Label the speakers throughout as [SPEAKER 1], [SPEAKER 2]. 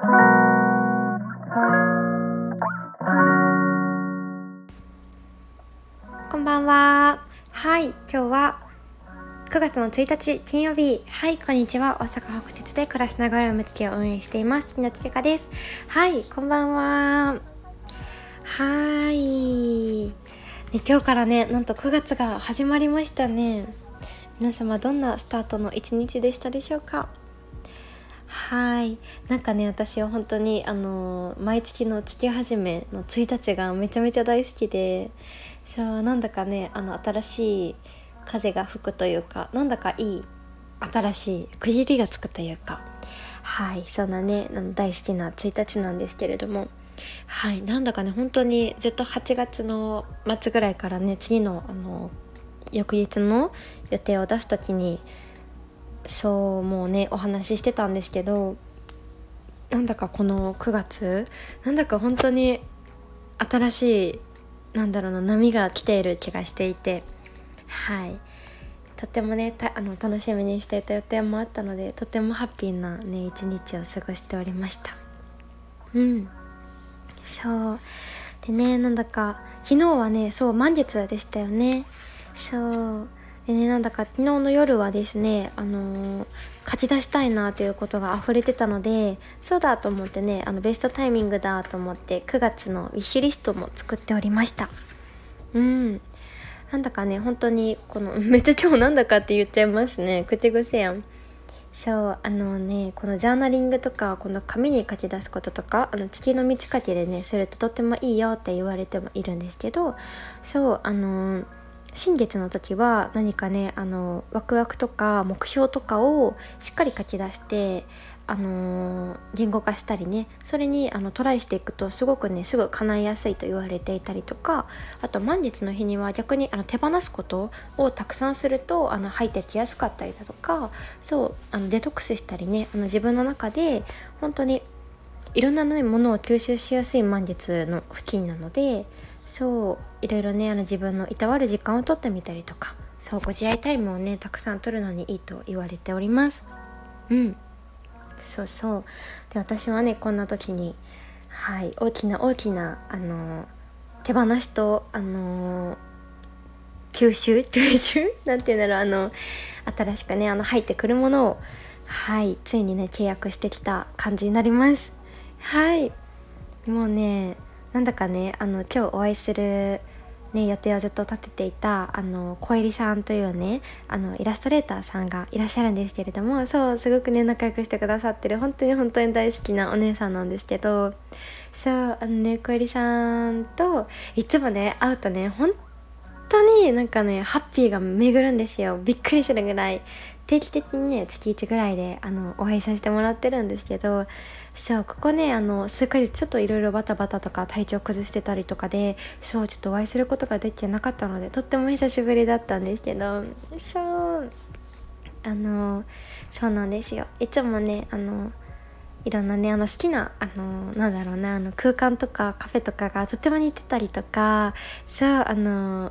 [SPEAKER 1] こんばんは。はい、今日は9月の1日金曜日。はい、こんにちは。大阪北節で暮らしながらむつきを運営しています。木野つけかです。はい、こんばんは。はい。ね、今日からね、なんと9月が始まりましたね。皆様どんなスタートの一日でしたでしょうか？はい。なんかね私は本当にあの毎月の月始めの1日がめちゃめちゃ大好きでそうなんだかねあの新しい風が吹くというかなんだかいい新しい区切りがつくというかはいそんなね大好きな1日なんですけれどもはいなんだかね本当にずっと8月の末ぐらいからね次のあの翌日の予定を出す時にそうもうねお話ししてたんですけどなんだかこの9月なんだか本当に新しいなんだろうな波が来ている気がしていてはい。とてもねあの楽しみにしていた予定もあったのでとてもハッピーなね一日を過ごしておりました。うん。そう。でねなんだか昨日はねそう満月でしたよね。そう。でねなんだか昨日の夜はですねあのー、書き出したいなということが溢れてたのでそうだと思ってねあのベストタイミングだと思って9月のウィッシュリストも作っておりました。うん。なんだかね本当にこの めっちゃ今日なんだかって言っちゃいますね。口癖やん。そうあのねこのジャーナリングとかこの紙に書き出すこととかあの月の満ち欠けでねするととってもいいよって言われてもいるんですけどそうあのー新月の時は何かねあのワクワクとか目標とかをしっかり書き出してあの、言語化したりねそれにあのトライしていくとすごくねすぐ叶いやすいと言われていたりとかあと満月の日には逆にあの手放すことをたくさんするとあの入ってきやすかったりだとかそうあのデトックスしたりねあの自分の中で本当にいろんな、ね、ものを吸収しやすい満月の付近なのでそういろいろねあの自分のいたわる時間をとってみたりとかそうご自愛タイムをねたくさん取るのにいいと言われております。うん。そうそう。で私はねこんな時にはい大きな大きなあの手放しとあの吸収吸収？なんて言うんだろう。あの新しくねあの入ってくるものをはいついにね契約してきた感じになります。はい。もうねなんだかねあの今日お会いするね、予定をずっと立てていたあの小入さんというねあのイラストレーターさんがいらっしゃるんですけれどもそうすごくね仲良くしてくださってる本当に本当に大好きなお姉さんなんですけどそうあのね小入さんといつもね会うとね本当になんかねハッピーが巡るんですよ。びっくりするぐらい。定期的にね月1ぐらいであのお会いさせてもらってるんですけどそうここねあの数ヶ月ちょっといろいろバタバタとか体調崩してたりとかでそうちょっとお会いすることができてなかったのでとっても久しぶりだったんですけどそうあのそうなんですよ。いつもねあのいろんなねあの好きなあのなんだろうなあの空間とかカフェとかがとっても似てたりとかそうあの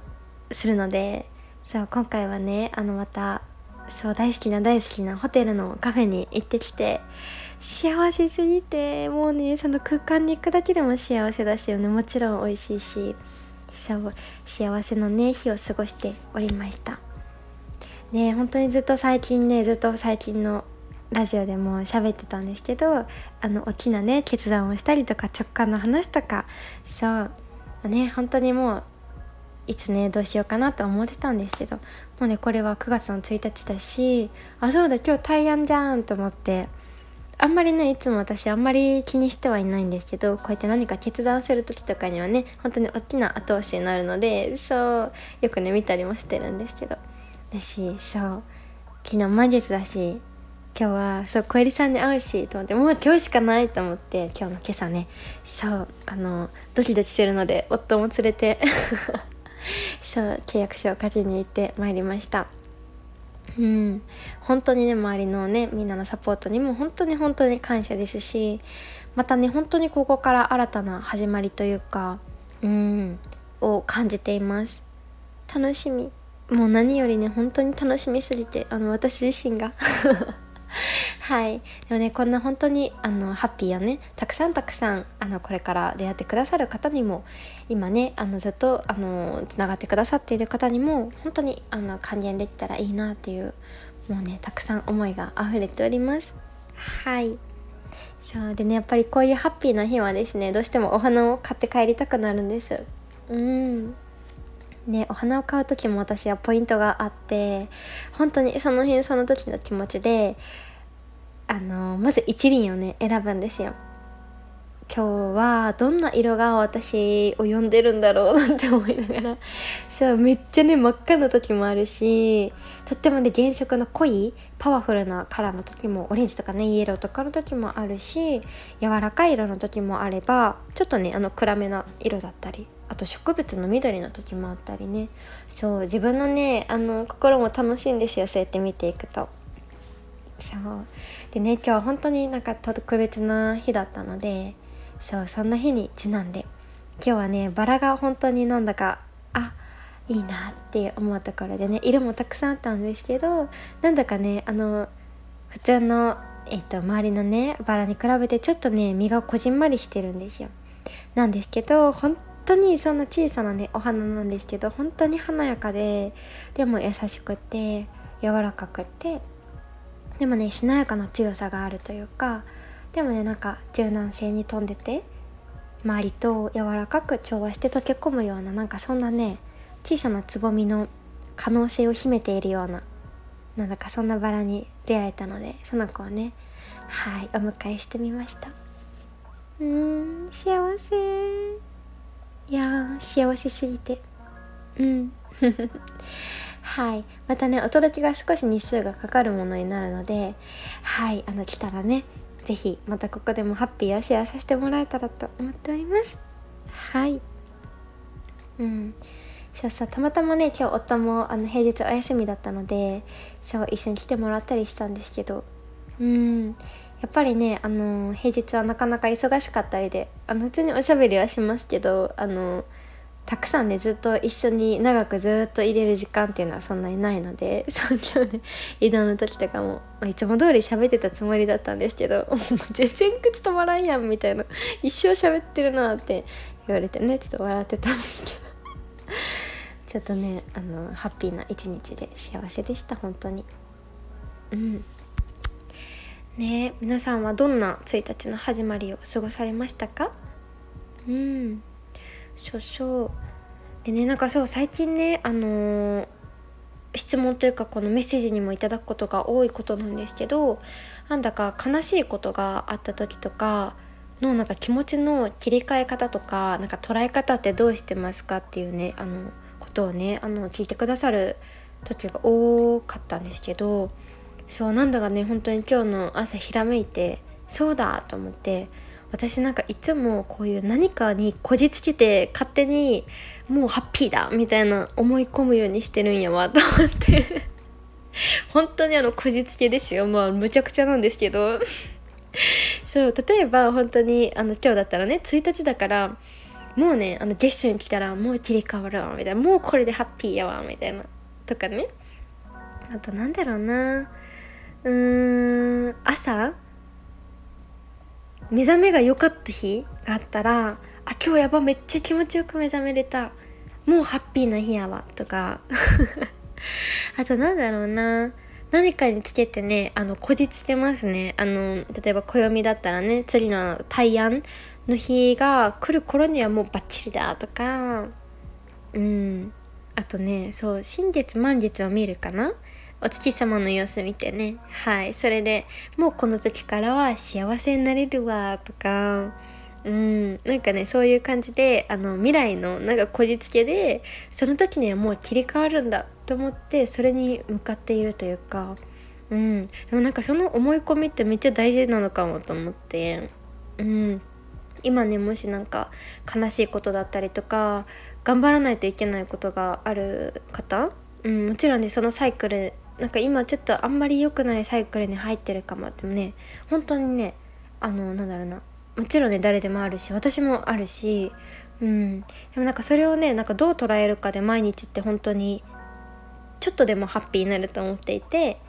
[SPEAKER 1] するのでそう今回はねあのまたそう大好きな大好きなホテルのカフェに行ってきて幸せすぎてもうねその空間に行くだけでも幸せだしよねもちろん美味しいし幸せのね日を過ごしておりました。ね本当にずっと最近ねずっと最近のラジオでも喋ってたんですけどあの大きなね決断をしたりとか直感の話とかそうね本当にもういつねどうしようかなと思ってたんですけどもうねこれは9月の1日だしあそうだ今日大安じゃんと思ってあんまりねいつも私あんまり気にしてはいないんですけどこうやって何か決断する時とかにはね本当に大きな後押しになるのでそうよくね見たりもしてるんですけど。だしそう昨日満月だし今日はそう小入さんに会うしと思ってもう今日しかないと思って今日の今朝ね。そうあのドキドキするので夫も連れて。そう契約書を書きに行ってまいりました。うん。本当にね周りのねみんなのサポートにも本当に本当に感謝ですしまたね本当にここから新たな始まりというかうんを感じています。楽しみ。もう何よりね本当に楽しみすぎてあの私自身が。はい。でもねこんな本当にあのハッピーをねたくさんたくさんあのこれから出会ってくださる方にも今ねあのずっとあのつながってくださっている方にも本当にあの還元できたらいいなっていうもうねたくさん思いが溢れております。はい。そうでねやっぱりこういうハッピーな日はですねどうしてもお花を買って帰りたくなるんです。うん。ねお花を買う時も私はポイントがあって本当にその日その時の気持ちであのまず一輪をね選ぶんですよ。今日はどんな色が私を呼んでるんだろうなんて思いながら。そうめっちゃね真っ赤な時もあるしとってもね原色の濃いパワフルなカラーの時もオレンジとかねイエローとかの時もあるし柔らかい色の時もあればちょっとねあの暗めな色だったりあと植物の緑の時もあったりね。そう自分のねあの心も楽しいんですよそうやって見ていくと。そう。でね今日本当になんか特別な日だったのでそうそんな日にちなんで今日はねバラが本当になんだかあいいなって思うところでね色もたくさんあったんですけどなんだかねあの普通の、えーと、周りのねバラに比べてちょっとね実がこじんまりしてるんですよ。なんですけど本当にそんな小さなねお花なんですけど本当に華やかででも優しくて柔らかくてでもねしなやかな強さがあるというかでもねなんか柔軟性に富んでて周りと柔らかく調和して溶け込むようななんかそんなね小さなつぼみの可能性を秘めているようななんだかそんなバラに出会えたのでその子をねはいお迎えしてみました。うーん幸せ。いや幸せすぎて。うん。はい。またねお届けが少し日数がかかるものになるのではい。あの来たらね是非またここでもハッピーをシェアさせてもらえたらと思っております。はい。うん。そうそうたまたまね今日夫もあの平日お休みだったのでそう一緒に来てもらったりしたんですけどうん。やっぱりねあの平日はなかなか忙しかったりであの普通におしゃべりはしますけどあのたくさんねずっと一緒に長くずっと入れる時間っていうのはそんなにないので そう今日ね移動の時とかも、まあ、いつも通り喋ってたつもりだったんですけど全然口止まらんやんみたいな一生喋ってるなって言われてねちょっと笑ってたんですけど。ちょっとねあのハッピーな一日で幸せでした本当に。うん。ね皆さんはどんな1日の始まりを過ごされましたか？うん。そうそうでねなんかそう最近ねあのー、質問というかこのメッセージにもいただくことが多いことなんですけどなんだか悲しいことがあった時とかのなんか気持ちの切り替え方とかなんか捉え方ってどうしてますかっていうねあのことをねあの聞いてくださる時が多かったんですけどそうなんだかね本当に今日の朝ひらめいてそうだと思って私なんかいつもこういう何かにこじつけて勝手にもうハッピーだみたいな思い込むようにしてるんやわと思って。本当にあのこじつけですよ。まあむちゃくちゃなんですけど。そう例えば本当にあの今日だったらね1日だからもうねあの月初に来たらもう切り替わるわみたいなもうこれでハッピーやわみたいなとかね。あとなんだろうな。うーん朝目覚めが良かった日があったらあ今日やばめっちゃ気持ちよく目覚めれた。もうハッピーな日やわとか。あとなんだろうな。何かにつけてねあのこじつけますね。あの例えば暦だったらね次の大安の日が来る頃にはもうバッチリだとか。うん。あとねそう新月満月を見るかな。お月様の様子見てね。はい。それでもうこの時からは幸せになれるわとか。うん。なんかねそういう感じであの未来のなんかこじつけでその時にはもう切り替わるんだと思ってそれに向かっているというか。うん。でもなんかその思い込みってめっちゃ大事なのかもと思って。うん。今ねもしなんか悲しいことだったりとか頑張らないといけないことがある方、うん、もちろんねそのサイクルなんか今ちょっとあんまり良くないサイクルに入ってるかもってもね本当にねあのなんだろうなもちろんね誰でもあるし私もあるしうんでもなんかそれをねなんかどう捉えるかで毎日って本当にちょっとでもハッピーになると思っていて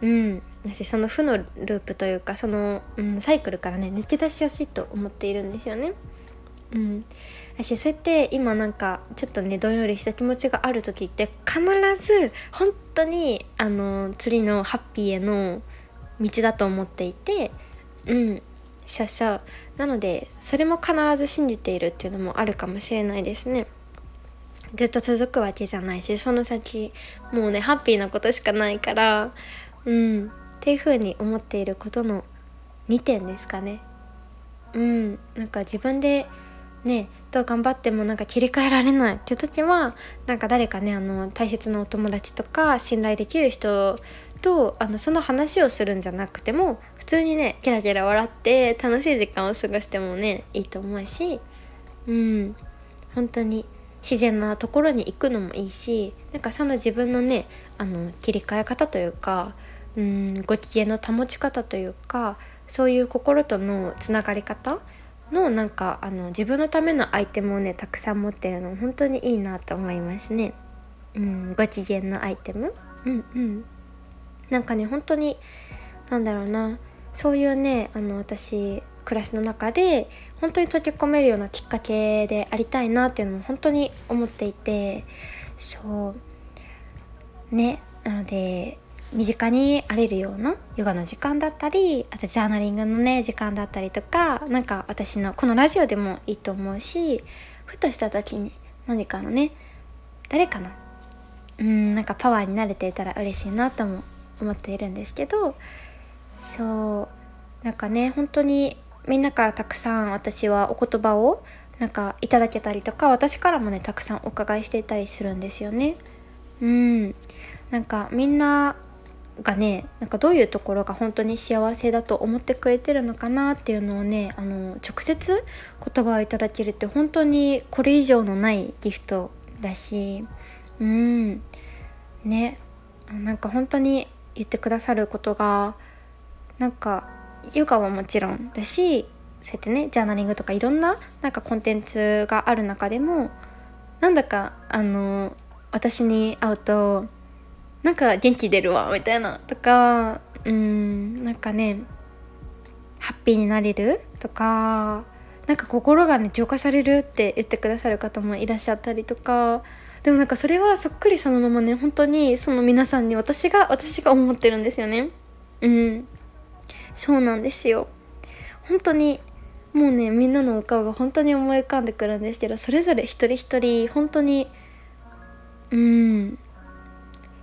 [SPEAKER 1] うん私その負のループというかその、うん、サイクルからね抜け出しやすいと思っているんですよね。うん、私そうやって今なんかちょっとねどんよりした気持ちがある時って必ず本当にあの次のハッピーへの道だと思っていてうん。そうそう。なのでそれも必ず信じているっていうのもあるかもしれないですね。ずっと続くわけじゃないしその先もうねハッピーなことしかないからうん。っていう風に思っていることの2点ですかね。うん。なんか自分でねどう頑張ってもなんか切り替えられないって時はなんか誰かねあの大切なお友達とか信頼できる人とあのその話をするんじゃなくても普通にねキラキラ笑って楽しい時間を過ごしてもねいいと思うしうん。本当に自然なところに行くのもいいしなんかその自分のねあの切り替え方というかうんご機嫌の保ち方というかそういう心とのつながり方のなんかあの自分のためのアイテムをねたくさん持ってるの本当にいいなと思いますね。うんご機嫌のアイテム。うんうん。なんかね本当になんだろうな。そういうねあの私暮らしの中で本当に溶け込めるようなきっかけでありたいなっていうのも本当に思っていて。そう。ねなので身近にあれるようなヨガの時間だったりあとジャーナリングのね時間だったりとか何か私のこのラジオでもいいと思うしふとした時に何かのね誰かのうんなんかパワーに慣れていたら嬉しいなとも思っているんですけどそうなんかね本当にみんなからたくさん私はお言葉をなんかいただけたりとか私からもねたくさんお伺いしていたりするんですよね。うんなんかみんながねなんかどういうところが本当に幸せだと思ってくれてるのかなっていうのをねあの直接言葉をいただけるって本当にこれ以上のないギフトだしうん。ね。なんか本当に言ってくださることがなんかヨガはもちろんだしそうやってねジャーナリングとかいろんななんかコンテンツがある中でもなんだかあの私に会うとなんか元気出るわみたいな。とかうんなんかねハッピーになれるとかなんか心がね浄化されるって言ってくださる方もいらっしゃったりとかでもなんかそれはそっくりそのままね本当にその皆さんに私が私が思ってるんですよね。うん。そうなんですよ。本当にもうねみんなのお顔が本当に思い浮かんでくるんですけどそれぞれ一人一人本当にうん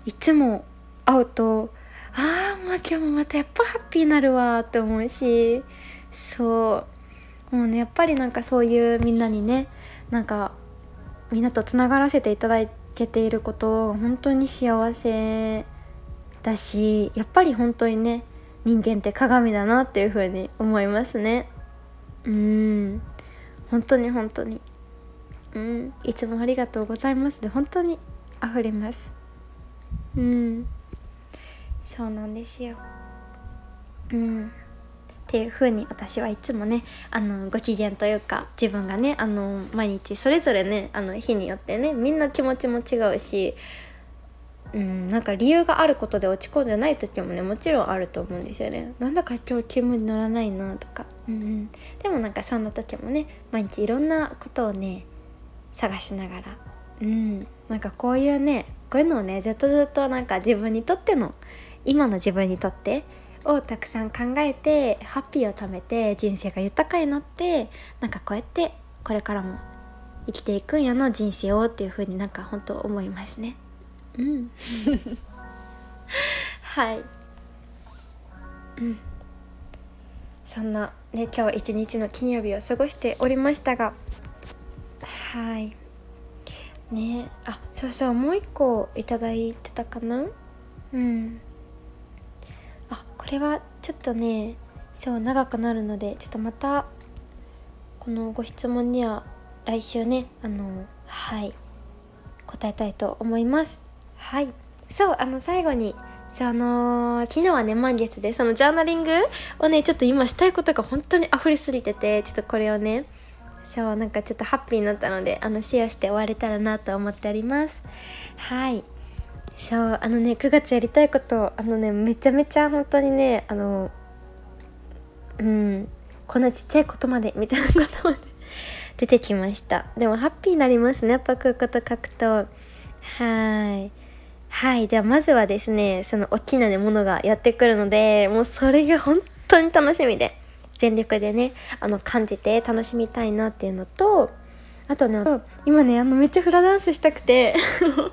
[SPEAKER 1] いつも会うとああもう今日もまたやっぱハッピーになるわって思うしそうもうねやっぱりなんかそういうみんなにねなんかみんなとつながらせていただけていること本当に幸せだしやっぱり本当にね人間って鏡だなっていう風に思いますね。うん。本当に本当に。うん。いつもありがとうございますで本当に溢れます。うん。そうなんですよ。うん。っていう風に私はいつもねあのご機嫌というか自分がねあの毎日それぞれねあの日によってねみんな気持ちも違うしうんなんか理由があることで落ち込んでない時もねもちろんあると思うんですよね。なんだか今日気分に乗らないなとか、うんうん、でもなんかそんな時もね毎日いろんなことをね探しながら。うん。なんかこういうねこういうのをねずっとずっとなんか自分にとっての今の自分にとってをたくさん考えてハッピーを貯めて人生が豊かになってなんかこうやってこれからも生きていくんやな人生をっていう風になんか本当思いますね。うん。はい。うん。そんなね今日一日の金曜日を過ごしておりましたがはい。ね。あそうそうもう一個いただいてたかな？うん。あこれはちょっとねそう長くなるのでちょっとまたこのご質問には来週ねあのはい答えたいと思います。はい。そうあの最後にそうあのー、昨日はね満月でそのジャーナリングをねちょっと今したいことが本当に溢れすぎててちょっとこれをねそうなんかちょっとハッピーになったのであのシェアして終われたらなと思っております。はい。そうあのね9月やりたいことあのねめちゃめちゃ本当にねあのうんこんなちっちゃいことまでみたいなことまで 出てきました。でもハッピーになりますねやっぱこういうこと書くとはい。はい。ではまずはですねその大きな、ね、ものがやってくるのでもうそれが本当に楽しみで。全力でねあの感じて楽しみたいなっていうのとあとね今ねあのめっちゃフラダンスしたくて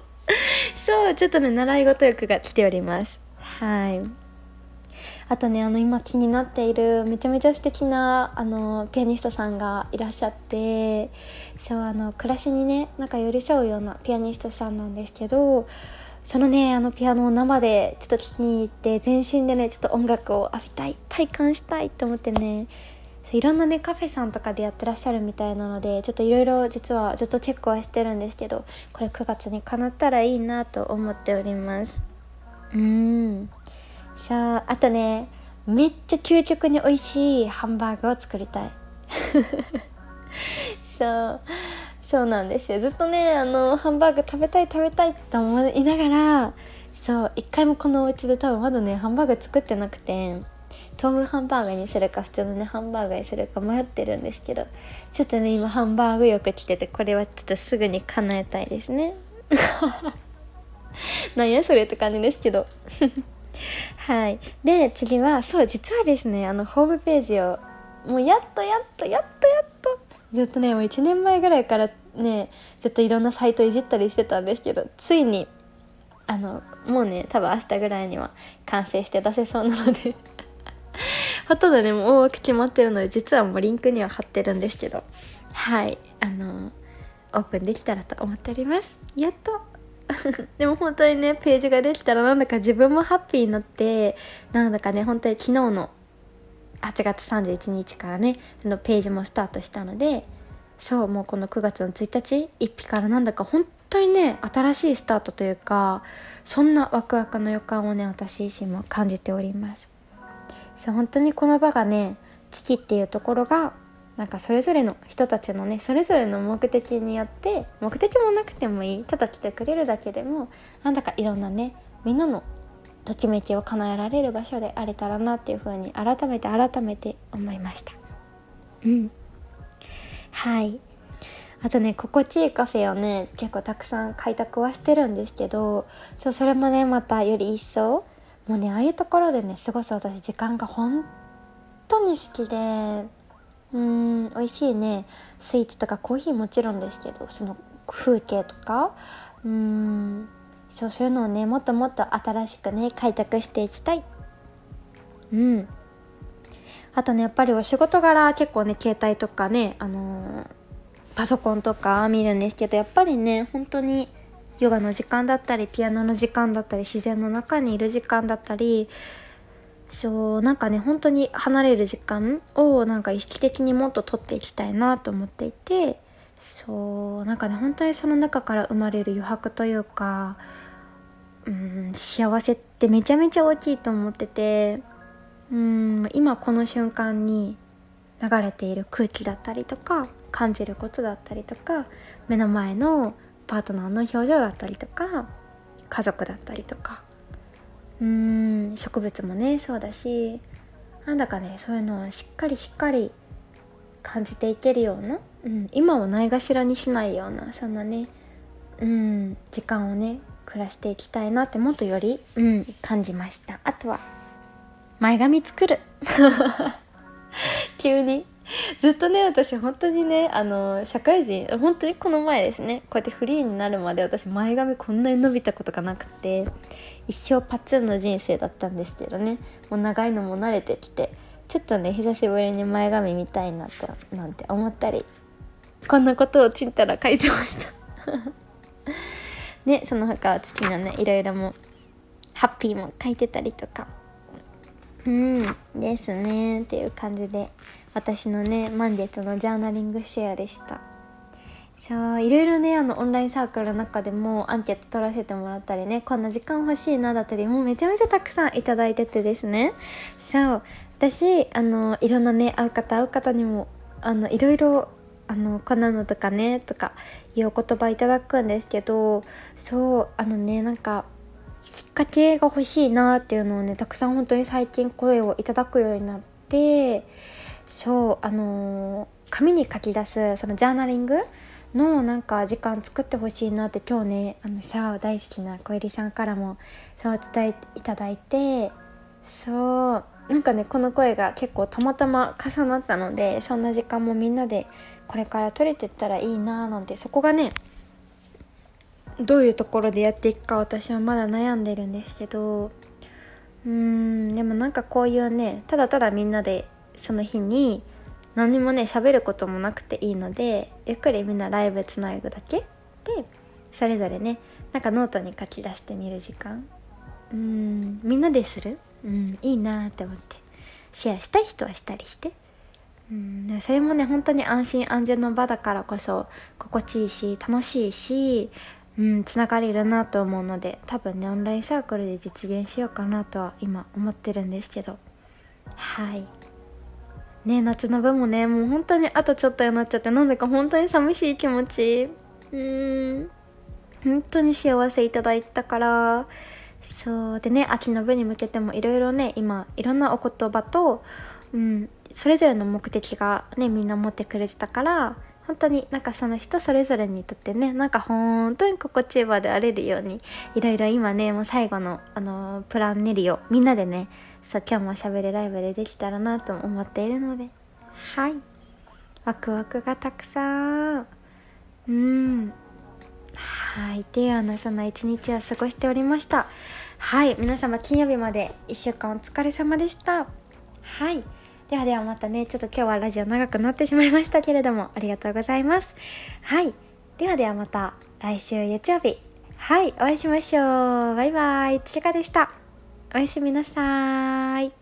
[SPEAKER 1] そうちょっとね習い事欲が来ております。はい。あとねあの今気になっているめちゃめちゃ素敵なあなピアニストさんがいらっしゃってそうあの暮らしにねなんか寄り添うようなピアニストさんなんですけどそのねあのピアノを生でちょっと聴きに行って全身でねちょっと音楽を浴びたい体感したいって思ってね。そういろんなねカフェさんとかでやってらっしゃるみたいなのでちょっといろいろ実はずっとチェックはしてるんですけどこれ9月にかなったらいいなと思っております。うん。そうあとねめっちゃ究極に美味しいハンバーグを作りたい。そう。そうなんですよ。ずっとねあのハンバーグ食べたい食べたいと思いながらそう一回もこのお家で多分まだねハンバーグ作ってなくて豆腐ハンバーグにするか普通のねハンバーグにするか迷ってるんですけどちょっとね今ハンバーグよく来ててこれはちょっとすぐに叶えたいですね。なんやそれって感じですけど。はい。で次はそう実はですねあのホームページをもうやっとやっとやっとやっとずっとねもう1年前ぐらいからねずっといろんなサイトいじったりしてたんですけどついにあのもうね多分明日ぐらいには完成して出せそうなので ほとんどねもう大きく決まってるので実はもうリンクには貼ってるんですけどはいあのオープンできたらと思っております。やっと。でも本当にねページができたらなんだか自分もハッピーになってなんだかね本当に昨日の8月31日からねそのページもスタートしたのでそうもうこの9月の1日1日からなんだか本当にね新しいスタートというかそんなワクワクの予感をね私自身も感じております。そう本当にこの場がね月っていうところがなんかそれぞれの人たちのねそれぞれの目的によって目的もなくてもいいただ来てくれるだけでもなんだかいろんなねみんなのときめきを叶えられる場所であれたらなっていうふうに改めて改めて思いました。うん。はい。あとね心地いいカフェをね結構たくさん開拓はしてるんですけどそうそれもねまたより一層もうねああいうところでね過ごす私時間が本当に好きでうん美味しいね。スイーツとかコーヒーもちろんですけどその風景とかうん。そうそういうのをねもっともっと新しくね開拓していきたい。うん。あとねやっぱりお仕事柄結構ね携帯とかねあのー、パソコンとか見るんですけどやっぱりね本当にヨガの時間だったりピアノの時間だったり自然の中にいる時間だったりそうなんかね本当に離れる時間をなんか意識的にもっと取っていきたいなと思っていてそうなんかね本当にその中から生まれる余白というかうん幸せってめちゃめちゃ大きいと思っててうん今この瞬間に流れている空気だったりとか感じることだったりとか目の前のパートナーの表情だったりとか家族だったりとかうん植物もねそうだしなんだかねそういうのはしっかりしっかり感じていけるような、うん、今をないがしらにしないようなそんなね、うん、時間をね暮らしていきたいなってもっとより、うん、感じました。あとは前髪作る。急に。ずっとね私本当にねあの社会人本当にこの前ですねこうやってフリーになるまで私前髪こんなに伸びたことがなくて一生パツンの人生だったんですけどねもう長いのも慣れてきてちょっとね久しぶりに前髪見たいなとなんて思ったりこんなことをちんたら書いてました ねその他は月のねいろいろもハッピーも書いてたりとか。うんですね。っていう感じで私のね満月のジャーナリングシェアでした。そういろいろねあのオンラインサークルの中でもアンケート取らせてもらったりねこんな時間欲しいなだったりもうめちゃめちゃたくさん頂いててですね。そう私あのいろんなね会う方会う方にもあのいろいろあのこんなのとかねとかいうお言葉いただくんですけどそうあのねなんかきっかけが欲しいなっていうのをねたくさん本当に最近声をいただくようになってそうあの、紙に書き出すそのジャーナリングのなんか時間作ってほしいなって今日ねあのシャワー大好きな小入さんからもそう伝えいただいてそうなんかねこの声が結構たまたま重なったのでそんな時間もみんなでこれから取れてったらいいなーなんてそこがねどういうところでやっていくか私はまだ悩んでるんですけどうーんでもなんかこういうねただただみんなでその日に何もね喋ることもなくていいのでゆっくりみんなライブつなぐだけ？でそれぞれねなんかノートに書き出してみる時間？うんみんなでする？うんいいなって思って。シェアしたい人はしたりして。うんそれもね本当に安心安全の場だからこそ心地いいし楽しいしうんつながれるなと思うので多分ねオンラインサークルで実現しようかなとは今思ってるんですけど。はい。ね夏の分もねもう本当にあとちょっとになっちゃってなんだか本当に寂しい気持ち。うん。本当に幸せいただいたから。そう。でね秋の部に向けてもいろいろね今いろんなお言葉と、うん、それぞれの目的がねみんな持ってくれてたから本当になんかその人それぞれにとってねなんか本当に心地いい場であれるようにいろいろ今ねもう最後のあのプラン練りをみんなでねそう今日もしゃべるライブでできたらなと思っているので。はい。ワクワクがたくさん。うん。はい。っていうようなそんな一日を過ごしておりました。はい。皆様金曜日まで1週間お疲れ様でした。はいではではまたねちょっと今日はラジオ長くなってしまいましたけれどもありがとうございます。はい。ではではまた来週月曜日。はい。お会いしましょう。バイバイ。つりかでした。おやすみなさい。